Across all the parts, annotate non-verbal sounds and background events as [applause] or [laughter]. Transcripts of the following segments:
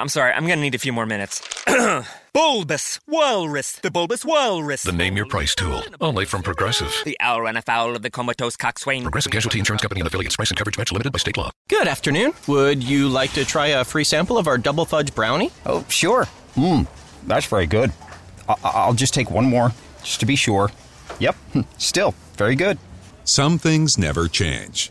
I'm sorry, I'm gonna need a few more minutes. [clears throat] bulbous Walrus, the Bulbous Walrus. The name your price tool. Only from Progressive. The owl ran afoul of the comatose coxswain. Progressive Casualty Insurance Company and affiliates. Price and coverage match limited by state law. Good afternoon. Would you like to try a free sample of our double fudge brownie? Oh, sure. Mmm, that's very good. I- I'll just take one more, just to be sure. Yep, [laughs] still very good. Some things never change,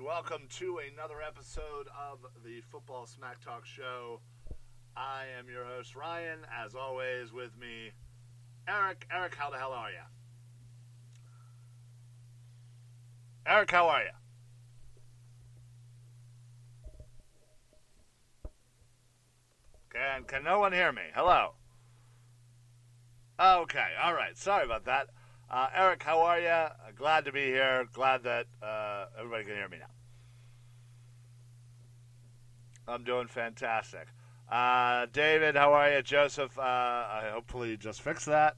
And welcome to another episode of the Football Smack Talk Show. I am your host, Ryan. As always, with me, Eric. Eric, how the hell are you? Eric, how are you? Can, can no one hear me? Hello? Okay, all right. Sorry about that. Uh, Eric, how are you? Glad to be here. Glad that uh, everybody can hear me now. I'm doing fantastic. Uh, David, how are you? Joseph, uh, I hopefully just fixed that,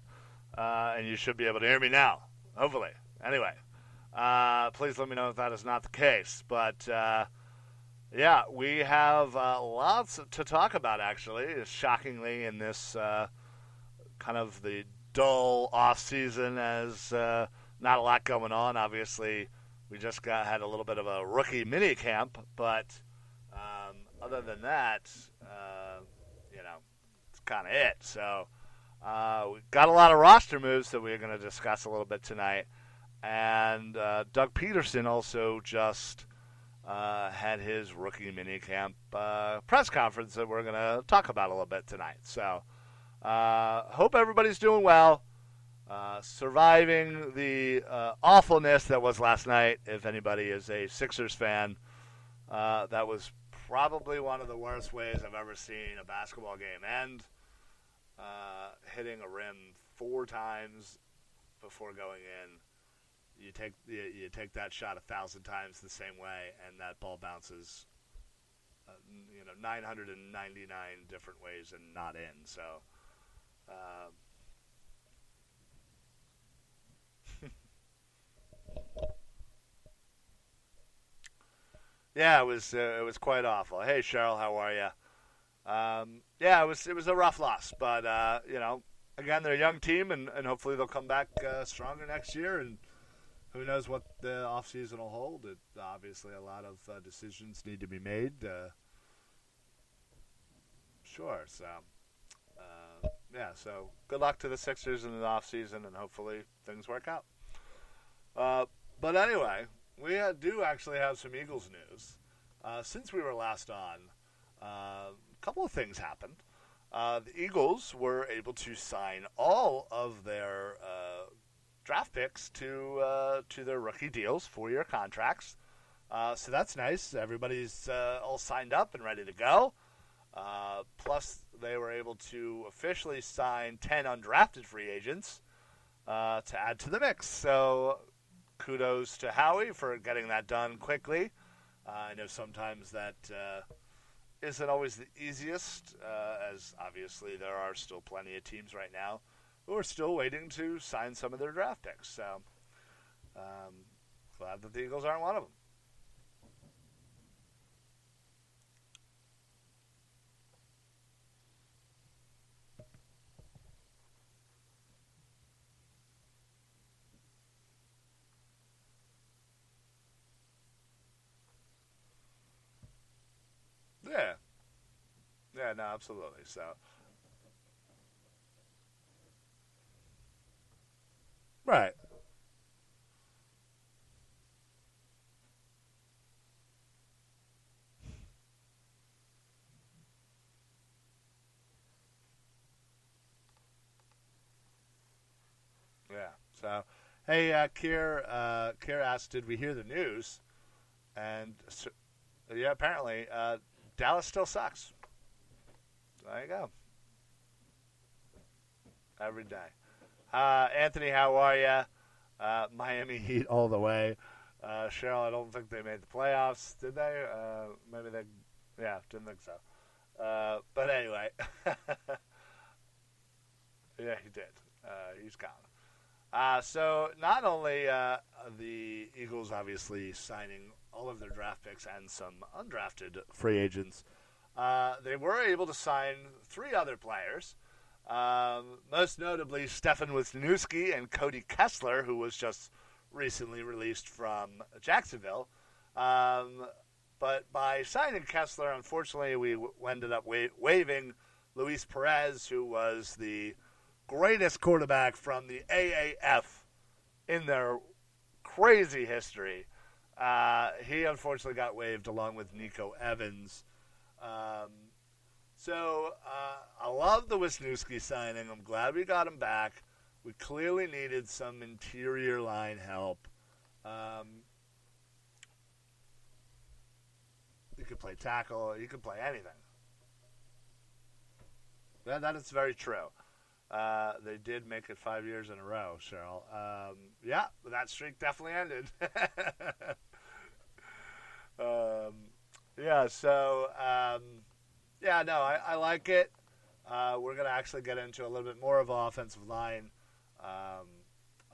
uh, and you should be able to hear me now. Hopefully. Anyway, uh, please let me know if that is not the case. But uh, yeah, we have uh, lots to talk about. Actually, shockingly, in this uh, kind of the dull off season, as uh, not a lot going on. Obviously, we just got had a little bit of a rookie mini camp, but um, other than that, uh, you know, it's kind of it. So uh, we've got a lot of roster moves that we're going to discuss a little bit tonight. And uh, Doug Pederson also just uh, had his rookie minicamp uh, press conference that we're going to talk about a little bit tonight. So uh, hope everybody's doing well, uh, surviving the uh, awfulness that was last night. If anybody is a Sixers fan, uh, that was probably one of the worst ways I've ever seen a basketball game end. Uh, hitting a rim four times before going in. You take you, you take that shot a thousand times the same way, and that ball bounces, uh, you know, 999 different ways and not in. So, uh, [laughs] yeah, it was uh, it was quite awful. Hey, Cheryl, how are you? Um, yeah, it was it was a rough loss, but uh, you know, again, they're a young team, and, and hopefully they'll come back uh, stronger next year. And who knows what the offseason will hold? It, obviously, a lot of uh, decisions need to be made. Uh, sure, so uh, yeah, so good luck to the Sixers in the offseason, and hopefully things work out. Uh, but anyway, we do actually have some Eagles news. Uh, since we were last on, uh, a couple of things happened. Uh, the Eagles were able to sign all of their uh, draft picks to to their rookie deals, four year contracts. So that's nice. Everybody's all signed up and ready to go. Uh, plus, they were able to officially sign 10 undrafted free agents uh, to add to the mix. So, kudos to Howie for getting that done quickly. Uh, I know sometimes that uh, isn't always the easiest, uh, as obviously there are still plenty of teams right now who are still waiting to sign some of their draft picks. So, um, glad that the Eagles aren't one of them. yeah, no, absolutely. So. Right. Yeah. So, hey, uh, Kier, uh, Kier asked, did we hear the news? And so, yeah, apparently, uh, Dallas still sucks. There you go. Every day. Uh, Anthony, how are you? Uh, Miami Heat all the way. Uh, Cheryl, I don't think they made the playoffs, did they? Uh, maybe they, yeah, didn't think so. Uh, but anyway, [laughs] yeah, he did. Uh, he's gone. So not only the Eagles obviously signing all of their draft picks and some undrafted free agents, uh, they were able to sign three other players. Um, most notably, Stefan Wisniewski and Cody Kessler, who was just recently released from Jacksonville. Um, but by signing Kessler, unfortunately, we w- ended up wa- waiving Luis Perez, who was the greatest quarterback from the AAF in their crazy history. Uh, he unfortunately got waived along with Nico Evans. Um, so uh, I love the Wisniewski signing. I'm glad we got him back. We clearly needed some interior line help. Um, you could play tackle. You could play anything. That, that is very true. Uh, they did make it five years in a row, Cheryl. Um, yeah, that streak definitely ended. [laughs] um, yeah, so um, yeah, no, I, I like it. Uh, we're going to actually get into a little bit more of offensive line um,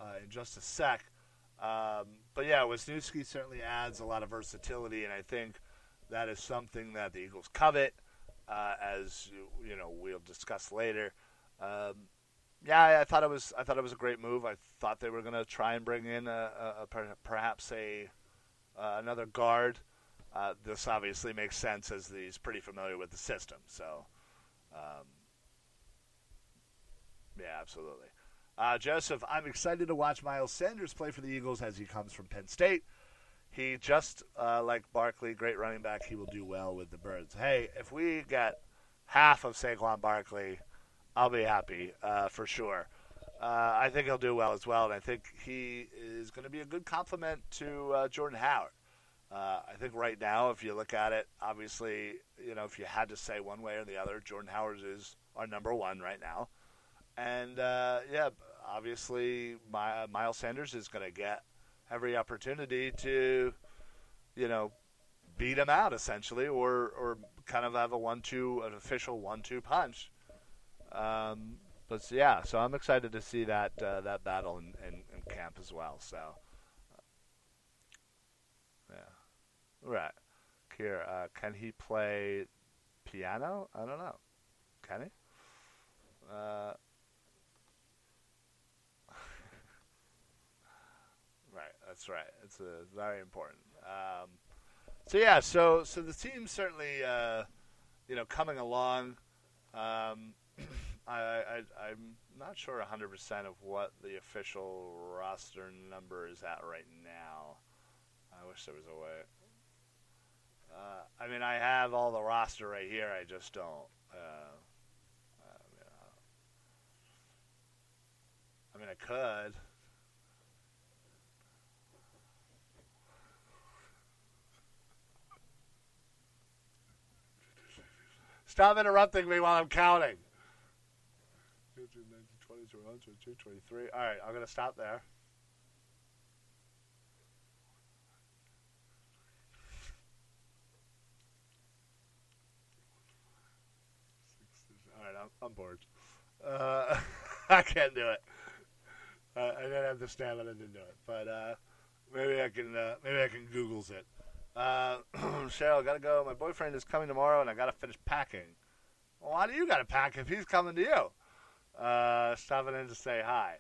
uh, in just a sec. Um, but yeah, Wisniewski certainly adds a lot of versatility, and I think that is something that the Eagles covet, uh, as you know we'll discuss later. Um, yeah, I thought it was I thought it was a great move. I thought they were going to try and bring in a, a, a perhaps a uh, another guard. Uh, this obviously makes sense as he's pretty familiar with the system. So, um, yeah, absolutely. Uh, Joseph, I'm excited to watch Miles Sanders play for the Eagles as he comes from Penn State. He just uh, like Barkley, great running back. He will do well with the Birds. Hey, if we get half of Saquon Barkley, I'll be happy uh, for sure. Uh, I think he'll do well as well, and I think he is going to be a good complement to Jordan Howard. Uh, I think right now, if you look at it, obviously, you know, if you had to say one way or the other, Jordan Howard is our number one right now. And uh, yeah, obviously, my, Miles Sanders is going to get every opportunity to, you know, beat him out essentially, or or kind of have a one-two, an official one-two punch. Um, but yeah, so I'm excited to see that uh, that battle in, in, in, camp as well. So yeah, right. Here, uh, can he play piano? I don't know. Can he? Uh, [laughs] right, that's right. It's uh, very important. Um, so yeah, so so the team's certainly uh, you know coming along. Um, [clears throat] I, I I'm not sure 100% of what the official roster number is at right now. I wish there was a way. Uh, I mean, I have all the roster right here. I just don't. Uh, I mean, I could. Stop interrupting me while I'm counting. 23. All right, I'm going to stop there. All right, I'm, I'm bored. Uh, [laughs] I can't do it. Uh, I didn't have the stamina to do it, but uh, maybe I can. Uh, maybe I can Google's it. Uh, [clears throat] Cheryl, gotta go. My boyfriend is coming tomorrow, and I gotta finish packing. Well, why do you gotta pack if he's coming to you? Uh, stopping in to say hi.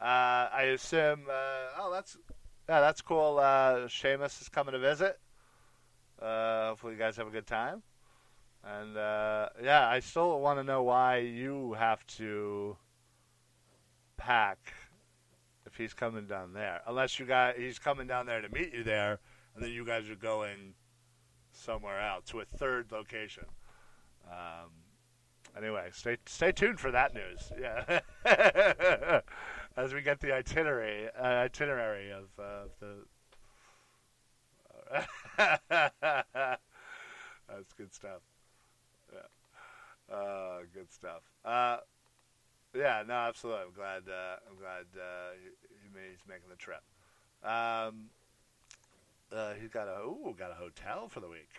Uh, I assume. Oh, that's yeah, that's cool. Uh, Seamus is coming to visit. Hopefully, you guys have a good time. And uh, yeah, I still want to know why you have to pack if he's coming down there. Unless you guys, he's coming down there to meet you there, and then you guys are going somewhere else to a third location. Um, anyway, stay stay tuned for that news. Yeah. [laughs] as we get the itinerary uh, itinerary of uh, the. [laughs] That's good stuff. Uh, good stuff. Uh, yeah, no, absolutely. I'm glad. Uh, I'm glad uh, he, he, he's making the trip. Um, uh, he's got a ooh, got a hotel for the week.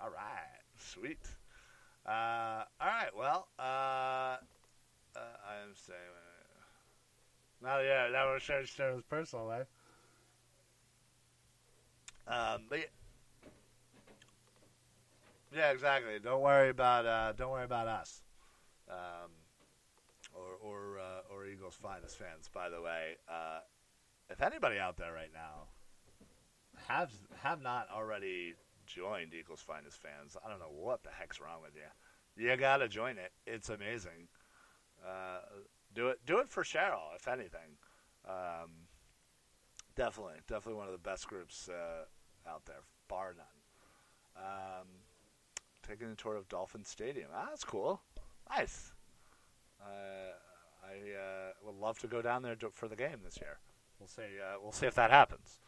All right, sweet. Uh, all right, well, I am saying. Now, yeah, now we're sharing his personal life. Um, but yeah, exactly. Don't worry about uh, don't worry about us, um, or or uh, or Eagles finest fans. By the way, uh, if anybody out there right now have have not already joined Eagles finest fans, I don't know what the heck's wrong with you. You gotta join it. It's amazing. Uh, do it do it for Cheryl, if anything. Um, definitely, definitely one of the best groups uh, out there, bar none. Um, taking a tour of Dolphin Stadium. Ah, that's cool. Nice. Uh, I uh, would love to go down there for the game this year. We'll see. Uh, we'll see if that happens.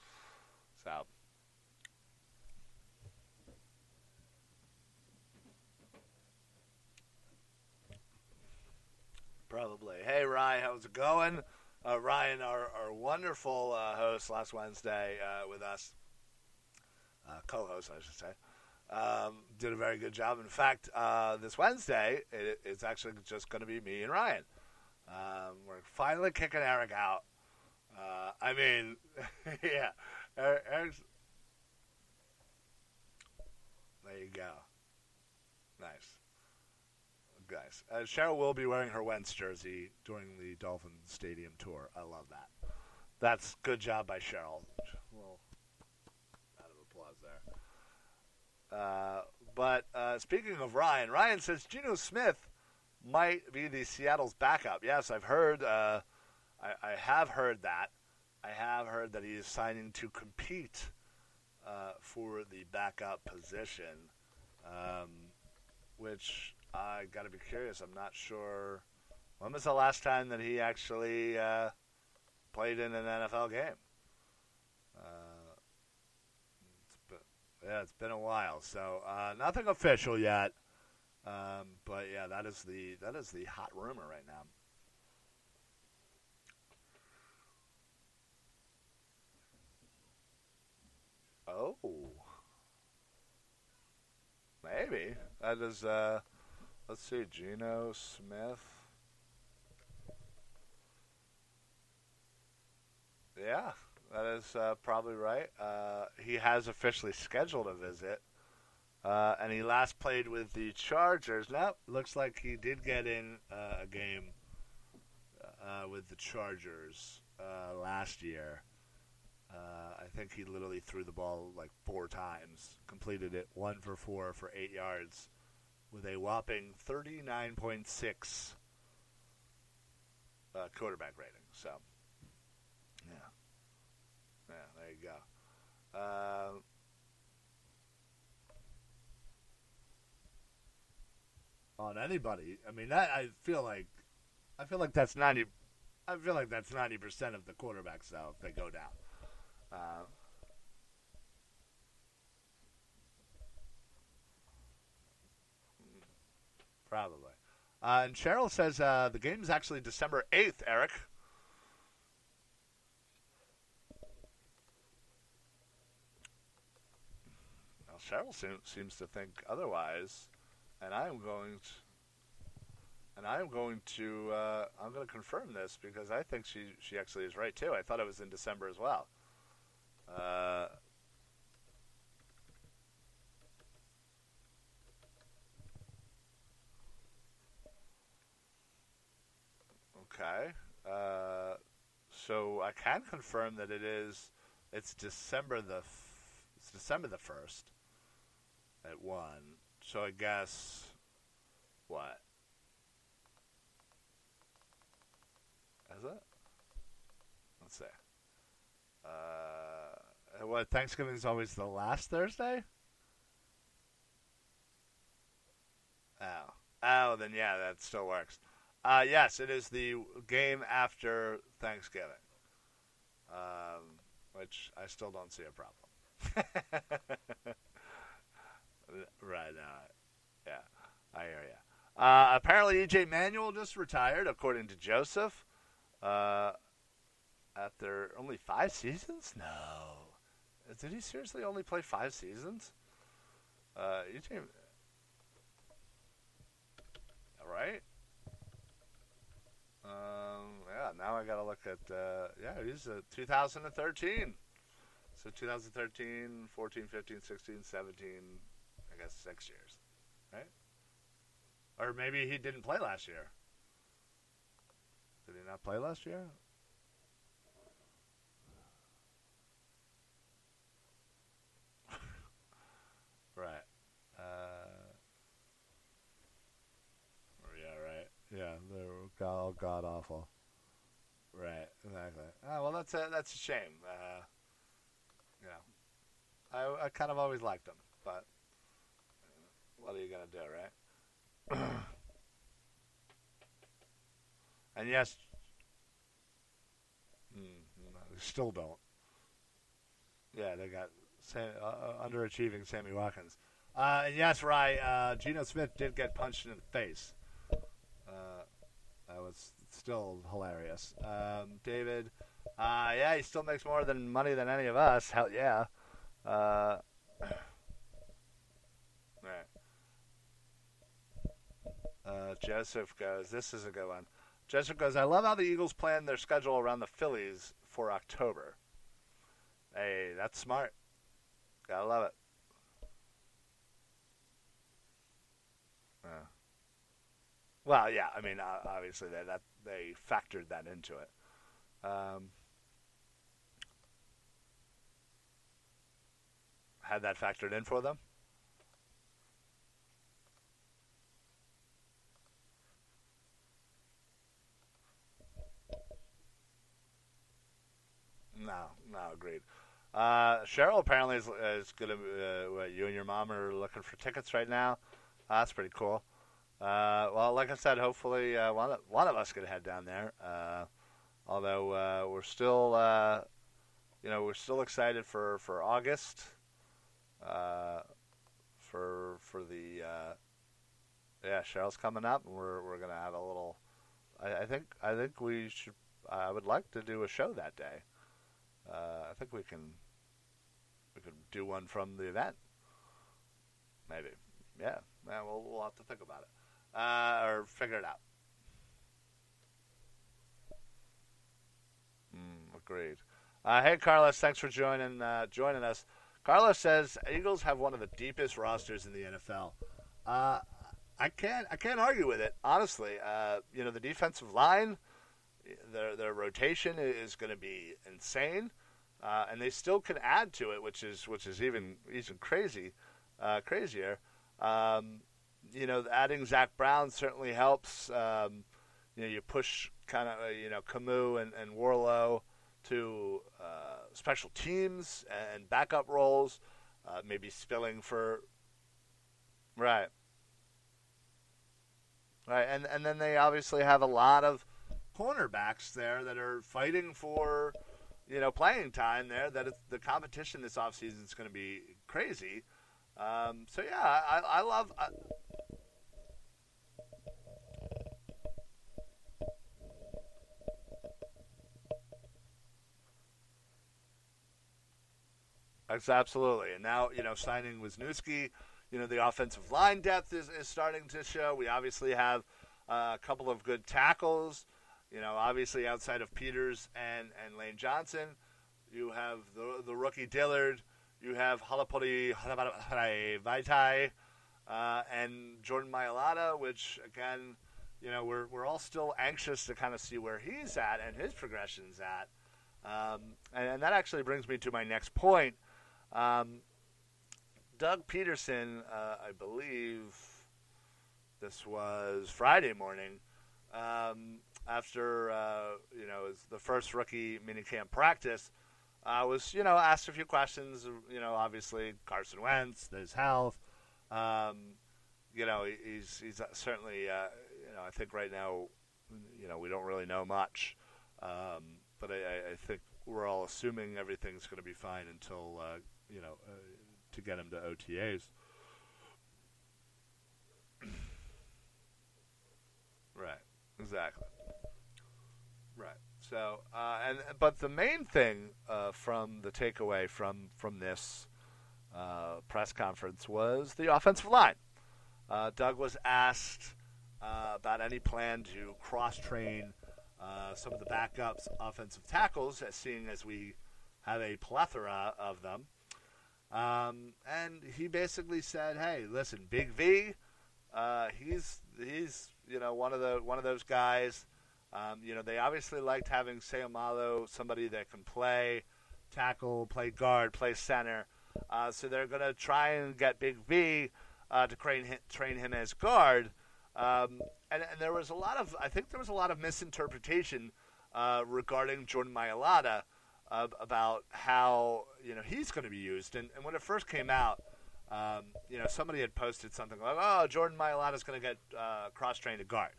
So. Probably. Hey, Ryan, how's it going? Uh, Ryan, our, our wonderful uh, host last Wednesday uh, with us, uh, co-host, I should say, um, did a very good job. In fact, uh, this Wednesday, it, it's actually just going to be me and Ryan. Um, we're finally kicking Eric out. Uh, I mean, [laughs] yeah, Eric's. There you go. Nice. Guys, uh, Cheryl will be wearing her Wentz jersey during the Dolphin Stadium tour. I love that. That's good job by Cheryl. Well, round of applause there. Uh, but uh, speaking of Ryan, Ryan says Geno Smith might be the Seattle's backup. Yes, I've heard. Uh, I, I, have heard that. I have heard that he is signing to compete uh, for the backup position, um, which I got to be curious. I'm not sure. When was the last time that he actually uh, played in an NFL game? Yeah, it's been a while, so uh, nothing official yet. Um, but yeah, that is the that is the hot rumor right now. Oh, maybe that is. Uh, let's see, Geno Smith. Yeah, is uh, probably right. Uh, he has officially scheduled a visit, uh, and he last played with the Chargers. Now, looks like he did get in uh, a game uh, with the Chargers uh, last year. I think he literally threw the ball like four times, completed it one for four for eight yards, with a whopping thirty-nine point six quarterback rating. So. Yeah, there you Uh, on anybody. I mean, that I feel like, I feel like that's ninety. I feel like that's ninety percent of the quarterbacks though if they go down. Uh, probably. Uh, and Cheryl says uh, the game is actually December eighth. Eric. Cheryl seems to think otherwise, and I am going to, and I am going to uh, I'm going to confirm this because I think she she actually is right too. I thought it was in December as well. Uh, okay. Uh, so I can confirm that it is. It's December the. F- it's December the first at one. So I guess what? Is it? Let's see. Uh, what Thanksgiving is always the last Thursday. Oh, oh, then yeah, that still works. Uh, yes, it is the game after Thanksgiving, um, which I still don't see a problem. [laughs] right yeah, I hear you. Uh, apparently, EJ Manuel just retired, according to Joseph. Uh, after only five seasons? No. Did he seriously only play five seasons? Uh, EJ. Right? Um, yeah, now I got to look at, uh, yeah, he's uh, 2013. So 2013, 14, 15, 16, 17, Guess six years, right? Or maybe he didn't play last year. Did he not play last year? [laughs] right. Uh, yeah, right. Yeah, they're all god awful. Right, exactly. Oh, well, that's a that's a shame. Uh, you know, I I kind of always liked them, but what are you gonna do, right? and yes, mm, no, still don't. Yeah, they got Sam, uh, uh, underachieving Sammy Watkins. Uh, and yes, Rye, uh, Geno Smith did get punched in the face. Uh, that was still hilarious. Um, David, uh, yeah, he still makes more than money than any of us. Hell yeah. [clears throat] Uh, right. Uh, Joseph goes, this is a good one. Joseph goes, I love how the Eagles plan their schedule around the Phillies for October. Hey, that's smart. Gotta love it. Uh, well, yeah, I mean, obviously they, that they factored that into it. Um, had that factored in for them? No, no, agreed. Uh, Cheryl apparently is, is going to. Uh, what, you and your mom are looking for tickets right now. Uh, that's pretty cool. Uh, well, like I said, hopefully uh, one of, one of us could head down there. Uh, although uh, we're still, uh, you know, we're still excited for for August. For for the yeah, Cheryl's coming up, and we're we're gonna have a little. I, I think I think we should. I would like to do a show that day. Uh, I think we can we could do one from the event. Maybe. Yeah. Yeah, we'll, we'll have to think about it. Uh, or figure it out. Mm, agreed. Uh, hey, Carlos, thanks for joining uh, joining us. Carlos says Eagles have one of the deepest rosters in the NFL. Uh, I can't I can't argue with it honestly. Uh, you know the defensive line, their their rotation is going to be insane, uh, and they still can add to it, which is which is even even crazy, uh, crazier. Um, you know, adding Zach Brown certainly helps. Um, you know, you push kind of you know Camus and, and Warlow to uh, special teams and backup roles, uh, maybe spilling for right, right, and and then they obviously have a lot of cornerbacks there that are fighting for you know playing time there. That the competition this offseason is going to be crazy. Um, so yeah, I, I love. I, Absolutely. And now, you know, signing Wisniewski, you know, the offensive line depth is, is starting to show. We obviously have uh, a couple of good tackles. You know, obviously outside of Peters and, and Lane Johnson, you have the, the rookie Dillard, you have Halapoulivaati Vaitai, uh, and Jordan Mailata, which, again, you know, we're, we're all still anxious to kind of see where he's at and his progression's at. Um, and, and that actually brings me to my next point – um, Doug Pederson, uh, I believe this was Friday morning, um, after uh, you know the first rookie minicamp practice, uh, was you know asked a few questions. You know, obviously Carson Wentz, his health. Um, you know, he's he's certainly uh, you know I think right now you know, we don't really know much. Um, but I, I, I think we're all assuming everything's going to be fine until uh, you know uh, to get him to OTAs. right. Exactly. Right. So, uh, and but the main thing uh, from the takeaway from from this uh, press conference was the offensive line. Uh, Doug was asked uh, about any plan to cross train uh, some of the backups offensive tackles, as seeing as we have a plethora of them. Um, and he basically said, "Hey, listen, Big V, he's he's you know one of the one of those guys." Um, you know, they obviously liked having Seumalo, somebody that can play tackle, play guard, play center. Uh, so they're going to try and get Big V uh, to train him, train him as guard. Um, and, and, there was a lot of, I think there was a lot of misinterpretation uh, regarding Jordan Mailata about how you know he's going to be used. And, and, when it first came out, um, you know, somebody had posted something like, "Oh, Jordan Mailata is going to get uh, cross-trained to guard."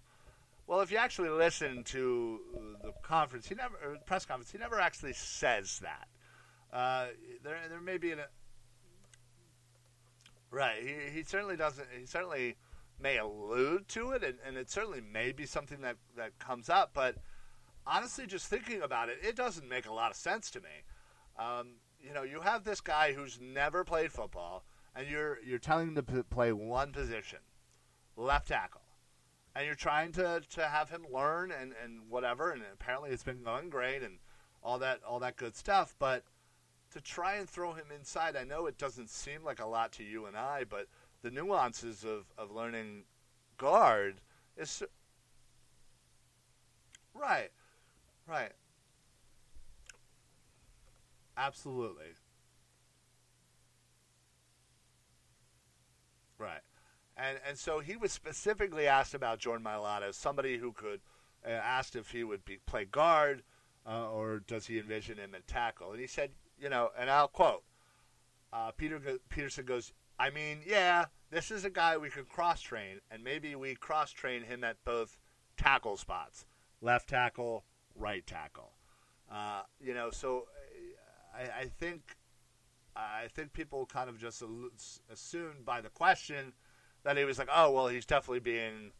Well, if you actually listen to the conference, he never press conference, he never actually says that. Uh, there, there may be an right. He, he certainly doesn't. He certainly may allude to it, and, and it certainly may be something that that comes up. But honestly, just thinking about it, it doesn't make a lot of sense to me. Um, you know, you have this guy who's never played football, and you're you're telling him to play one position, left tackle and you're trying to, to have him learn and, and whatever, and apparently it's been going great and all that all that good stuff. But to try and throw him inside, I know it doesn't seem like a lot to you and I, but the nuances of, of learning guard is right, right, absolutely, right. And and so he was specifically asked about Jordan Mailata, somebody who could uh, asked if he would be, play guard uh, or does he envision him at tackle. And he said, you know, and I'll quote, uh, Peter Pederson goes, I mean, yeah, this is a guy we could cross train, and maybe we cross train him at both tackle spots, left tackle, right tackle. Uh, you know, so I, I think I think people kind of just assumed by the question that he was like, oh well, he's definitely being,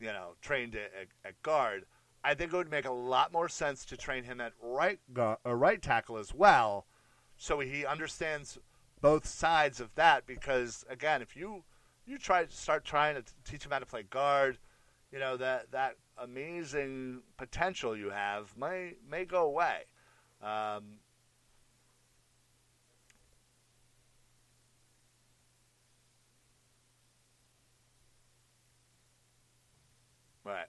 you know, trained at, at guard. I think it would make a lot more sense to train him at right guard, uh, right tackle as well, so he understands both sides of that. Because again, if you you try to start trying to teach him how to play guard, you know that that amazing potential you have may may go away. Um, Right.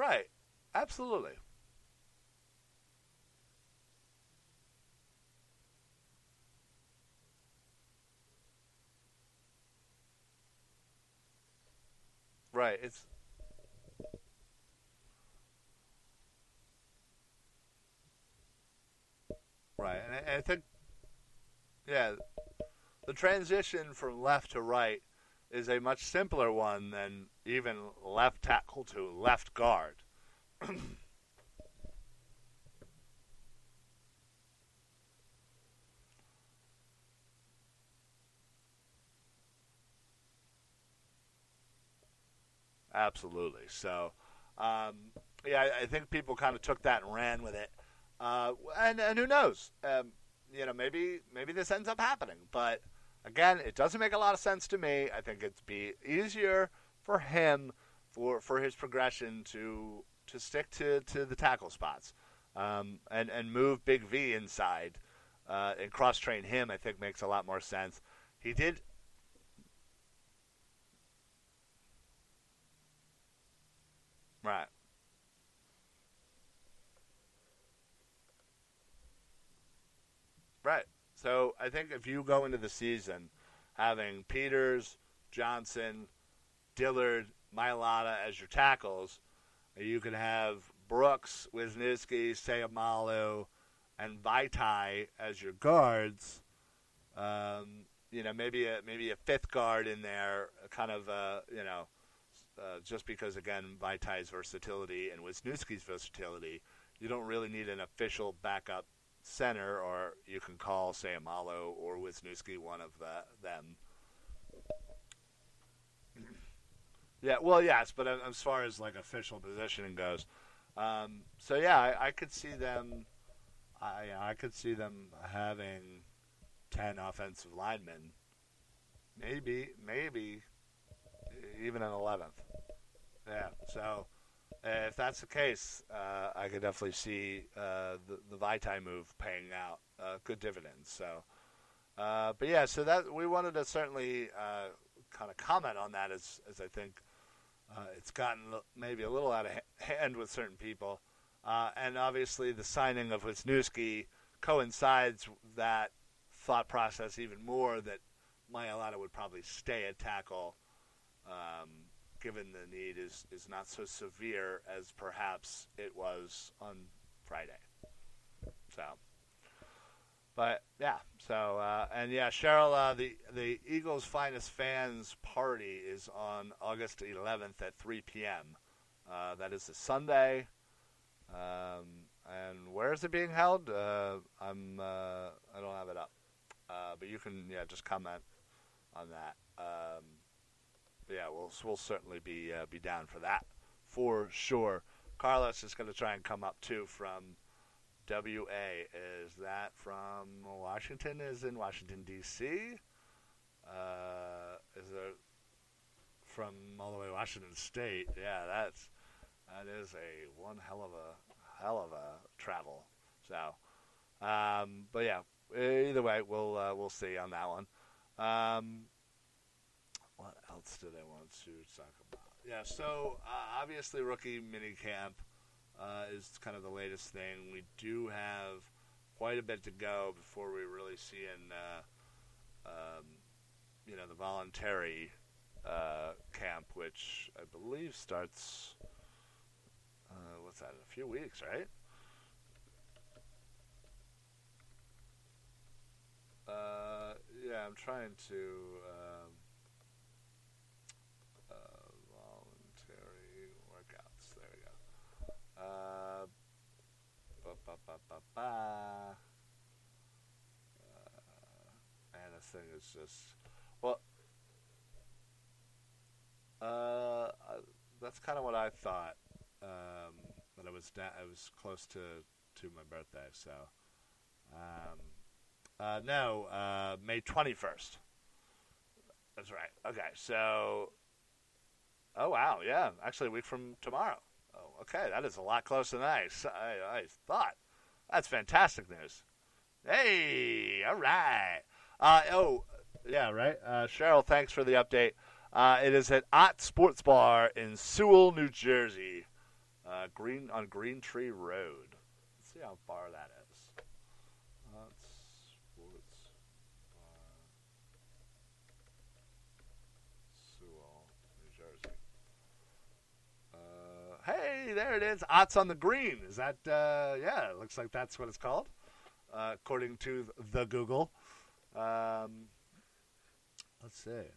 Right. Absolutely. Right. It's Right, and I, I think, yeah, the transition from left to right is a much simpler one than even left tackle to left guard. [clears throat] Absolutely. So, um, yeah, I, I, think people kind of took that and ran with it. Uh, and and who knows? Um, you know, maybe maybe this ends up happening. But again, it doesn't make a lot of sense to me. I think it'd be easier for him for for his progression to to stick to, to the tackle spots um, and and move Big V inside uh, and cross train him. I think makes a lot more sense. He did. Right. Right. So I think if you go into the season having Peters, Johnson, Dillard, Mailata as your tackles, You could have Brooks, Wisniewski, Seumalo, and Vaitai as your guards. Um, you know, maybe a maybe a fifth guard in there, kind of uh, you know, uh, just because again Vaitai's versatility and Wisniewski's versatility, you don't really need an official backup center, or you can call say Amalo or Wisniewski one of the, them. Yeah, well, yes, but as far as like official positioning goes, um, so yeah, I, I could see them. I I could see them having ten offensive linemen, maybe maybe even an eleventh. Yeah, so uh, if that's the case, uh, I could definitely see uh, the the Vaitai move paying out uh, good dividends. So, uh, but yeah, so that we wanted to certainly kind of comment on that as as I think it's gotten maybe a little out of hand with certain people, and obviously the signing of Wisniewski coincides that thought process even more that Mailata would probably stay at tackle. Um, given the need is, is not so severe as perhaps it was on Friday. So, but yeah, so uh, and yeah, Cheryl, uh, the the Eagles' finest fans party is on August 11th at 3 p.m. Uh, that is a Sunday. Um, and where is it being held? Uh, I'm uh, I don't have it up, uh, but you can yeah just comment on that. Um, yeah, we'll we'll certainly be uh, be down for that for sure. Carlos is going to try and come up too from WA. Is that from Washington? Is in Washington D.C. Uh, is it from all the way Washington State? Yeah, that's that is a one hell of a hell of a travel. So, um, but yeah, either way, we'll uh, we'll see on that one. Um, what else did I want to talk about? Yeah, so uh, obviously rookie mini camp uh, is kind of the latest thing. We do have quite a bit to go before we really see in, uh, um, you know, the voluntary uh, camp, which I believe starts. Uh, what's that? In a few weeks, right? Uh, yeah, I'm trying to. Um, Uh, ba, ba, ba. Uh, and this thing is just well. Uh, that's kind of what I thought. Um, but I was da- was close to to my birthday, so. Um, uh, no, uh, May twenty first. That's right. Okay, so. Oh wow, yeah, actually a week from tomorrow. Oh, okay, that is a lot closer than I, I, I thought. That's fantastic news. Hey, all right. Uh, oh, yeah, right. Uh, Cheryl, thanks for the update. Uh, it is at Ott Sports Bar in Sewell, New Jersey, uh, Green on Green Tree Road. Let's see how far that is. There it is. Otts on the green. Is that, uh, yeah, looks like that's what it's called, uh, according to the Google. Um, let's see.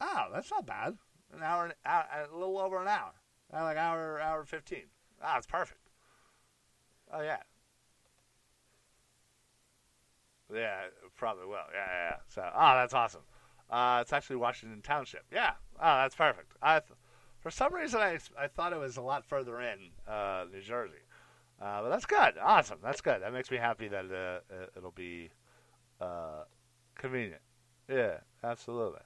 Oh, that's not bad. An hour, hour, a little over an hour. Uh, like hour, hour 15. Ah, it's perfect. Oh, yeah. Yeah, probably will. Yeah, yeah, yeah. So, oh, that's awesome. Uh, it's actually Washington Township. Yeah. Oh, that's perfect. I th- for some reason, I, I thought it was a lot further in uh, New Jersey. Uh, but that's good. Awesome. That's good. That makes me happy that uh, it'll be uh, convenient. Yeah, absolutely.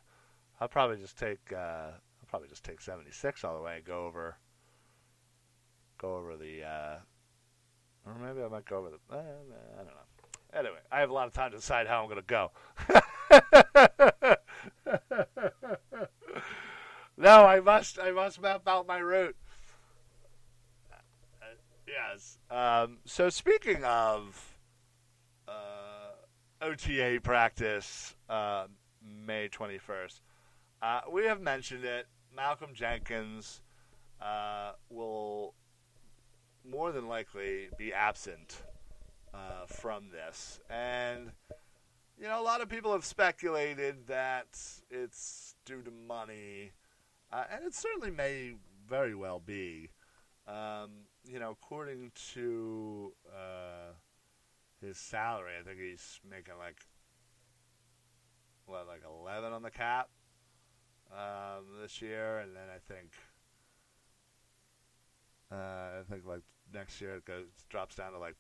I'll probably just take uh, I'll probably just take 76 all the way and go over go over the uh, or maybe I might go over the I don't know. Anyway, I have a lot of time to decide how I'm going to go. [laughs] No, I must. I must map out my route. Uh, yes. Um, so speaking of uh, OTA practice, uh, May twenty first, uh, we have mentioned it. Malcolm Jenkins uh, will more than likely be absent uh, from this. And, you know, a lot of people have speculated that it's due to money, uh, and it certainly may very well be. Um, you know, according to uh, his salary, I think he's making like, what, like 11 on the cap um, this year, and then I think. Uh, I think like next year it goes drops down to like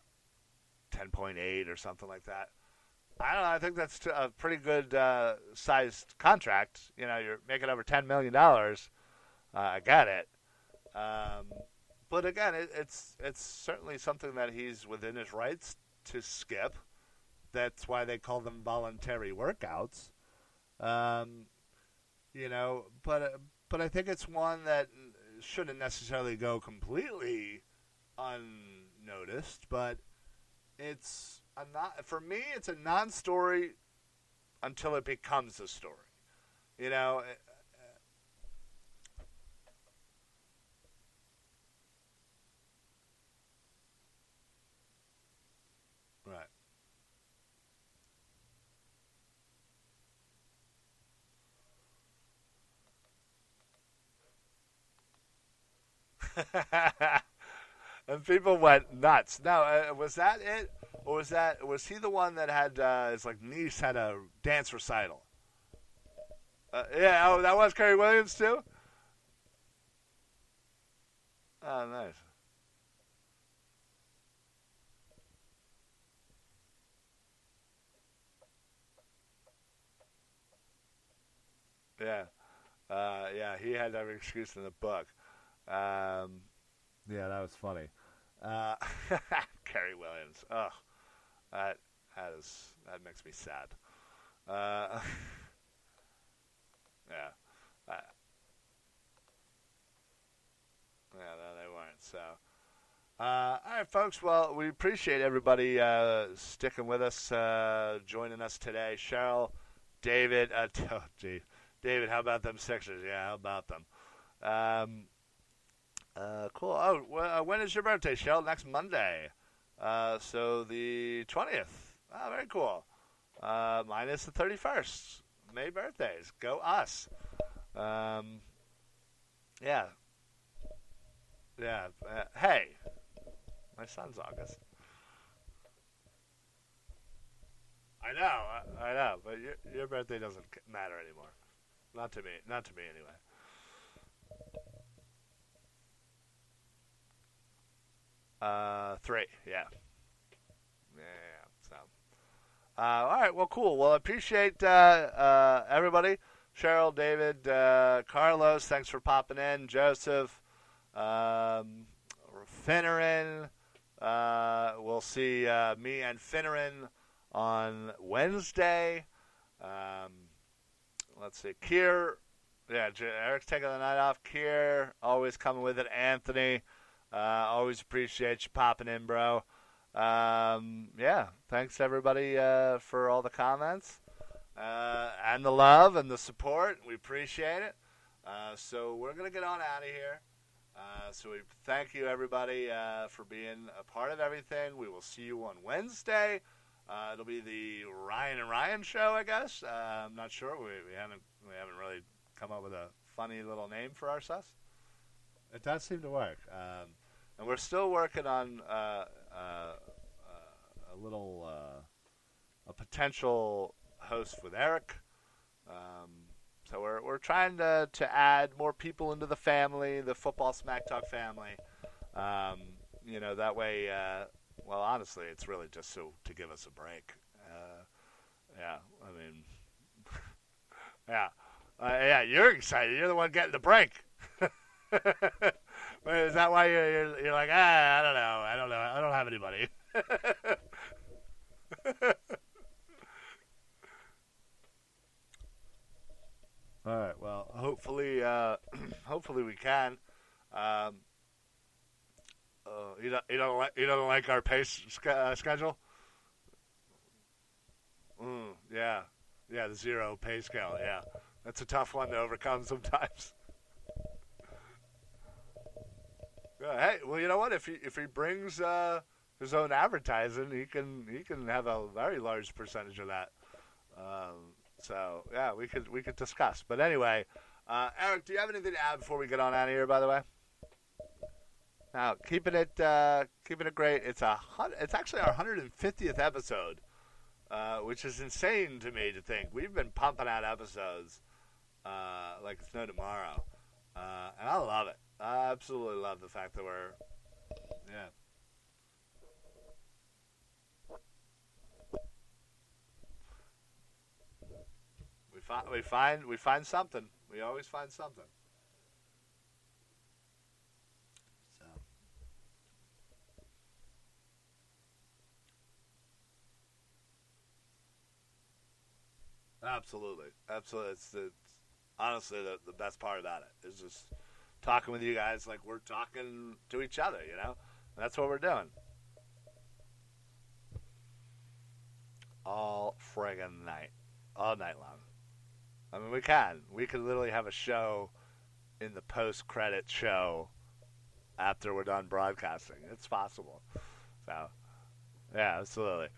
10.8 or something like that. I don't know. I think that's a pretty good uh, sized contract. You know, you're making over 10 million dollars. Uh, I got it. Um, but again, it, it's it's certainly something that he's within his rights to skip. That's why they call them voluntary workouts. Um, you know, but uh, but I think it's one that shouldn't necessarily go completely unnoticed, but it's a not for me. It's a non-story until it becomes a story. You know. Right. [laughs] and people went nuts. Now, uh, was that it, or was that was he the one that had uh, his like niece had a dance recital? Uh, yeah, oh, that was Kerry Williams too. Oh, nice. Yeah, uh, yeah, he had every excuse in the book. Um, yeah, that was funny. Uh, [laughs] Kerry Williams. Ugh, that that is that makes me sad. Uh, [laughs] yeah. Yeah, no, they weren't. So, uh, all right, folks. Well, we appreciate everybody uh, sticking with us, uh, joining us today. Cheryl, David, uh, [laughs] oh, gee, David, how about them Sixers? Yeah, how about them? Um, uh, cool. Oh, when is your birthday, Cheryl? Next Monday. Uh, so the 20th. Oh, very cool. Uh, mine is the 31st. May birthdays. Go us. Um, yeah. Yeah. Uh, hey, my son's August. I know, I, I know, but your, your birthday doesn't matter anymore. Not to me. Not to me, anyway. Uh, three. Yeah. Yeah. So. Uh, all right. Well, cool. Well, appreciate uh, uh, everybody. Cheryl, David, uh, Carlos, thanks for popping in. Joseph, um, Finneran. Uh, we'll see me and Finneran on Wednesday. Um, let's see. Kier. Yeah, Eric's taking the night off. Kier, always coming with it. Anthony. Uh, always appreciate you popping in, bro. Um, yeah, thanks everybody uh, for all the comments uh, and the love and the support. We appreciate it. Uh, so we're gonna get on out of here. Uh, so we thank you everybody for being a part of everything. We will see you on Wednesday. it'll be the Ryan and Ryan show, I guess. I'm not sure. We, we haven't we haven't really come up with a funny little name for ourselves. It does seem to work. Um, and we're still working on uh, uh, a little uh, a potential host with Eric. Um, so we're we're trying to to add more people into the family, the football smack talk family. Um, you know that way. Uh, well, honestly, it's really just so to give us a break. Uh, yeah, I mean, [laughs] yeah, yeah. You're excited. You're the one getting the break. [laughs] Is that why you're, you're, you're like, ah, I don't know, I don't know, I don't have anybody. [laughs] All right. Well, hopefully, uh, [clears throat] hopefully we can. Um, uh, you don't, you don't like, you don't like our pace uh, schedule. Mm, yeah, yeah, the zero pay scale. Yeah, that's a tough one to overcome sometimes. Yeah, hey, well, you know what? If he if he brings uh, his own advertising, he can he can have a very large percentage of that. Um, so yeah, we could we could discuss. But anyway, uh, Eric, do you have anything to add before we get on out of here? By the way. Now, keeping it uh, keeping it great. It's a it's actually our 150th episode, uh, which is insane to me to think we've been pumping out episodes uh, like it's no tomorrow, uh, and I love it. I absolutely love the fact that we're yeah. We find we find we find something. We always find something. So. Absolutely, absolutely. It's, honestly the, the best part about it. it is just talking with you guys like we're talking to each other. You know, that's what we're doing. All friggin' night, all night long. I mean, we can. We could literally have a show in the post-credit show after we're done broadcasting. It's possible. So, yeah, absolutely.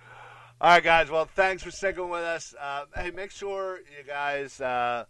All right, guys. Well, thanks for sticking with us. Uh, hey, make sure you guys uh,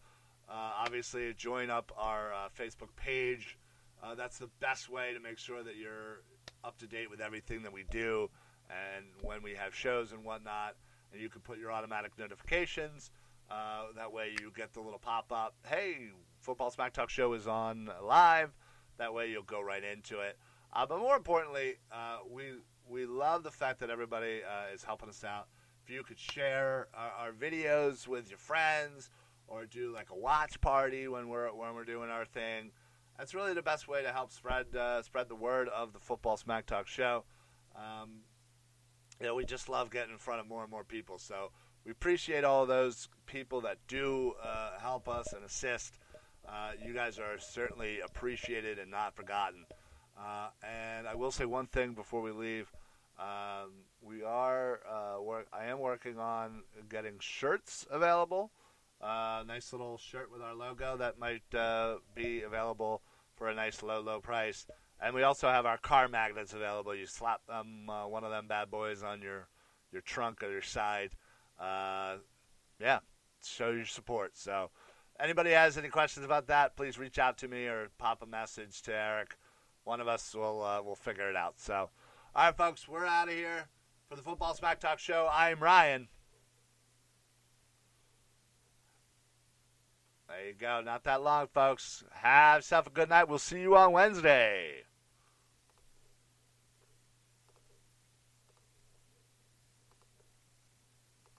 obviously join up our uh, Facebook page. Uh, that's the best way to make sure that you're up to date with everything that we do and when we have shows and whatnot. And you can put your automatic notifications. Uh, that way you get the little pop up. Hey, Football Smack Talk Show is on live. That way you'll go right into it. Uh, but more importantly, uh, we we love the fact that everybody uh, is helping us out. If you could share our, our, videos with your friends, or do like a watch party when we're when we're doing our thing, that's really the best way to help spread uh, spread the word of the Football Smack Talk Show. Um, you know, we just love getting in front of more and more people. So we appreciate all those people that do uh, help us and assist. Uh, you guys are certainly appreciated and not forgotten. Uh, and I will say one thing before we leave. Um, we are uh, work. I am working on getting shirts available. Uh, nice little shirt with our logo that might uh, be available for a nice low, low price. And we also have our car magnets available. You slap them, one of them bad boys on your your trunk or your side uh, yeah, show your support. So, anybody has any questions about that, please reach out to me or pop a message to Eric. One of us will uh, will figure it out. So, all right, folks, we're out of here for the Football Smack Talk Show. I'm Ryan. There you go. Not that long, folks. Have yourself a good night. We'll see you on Wednesday.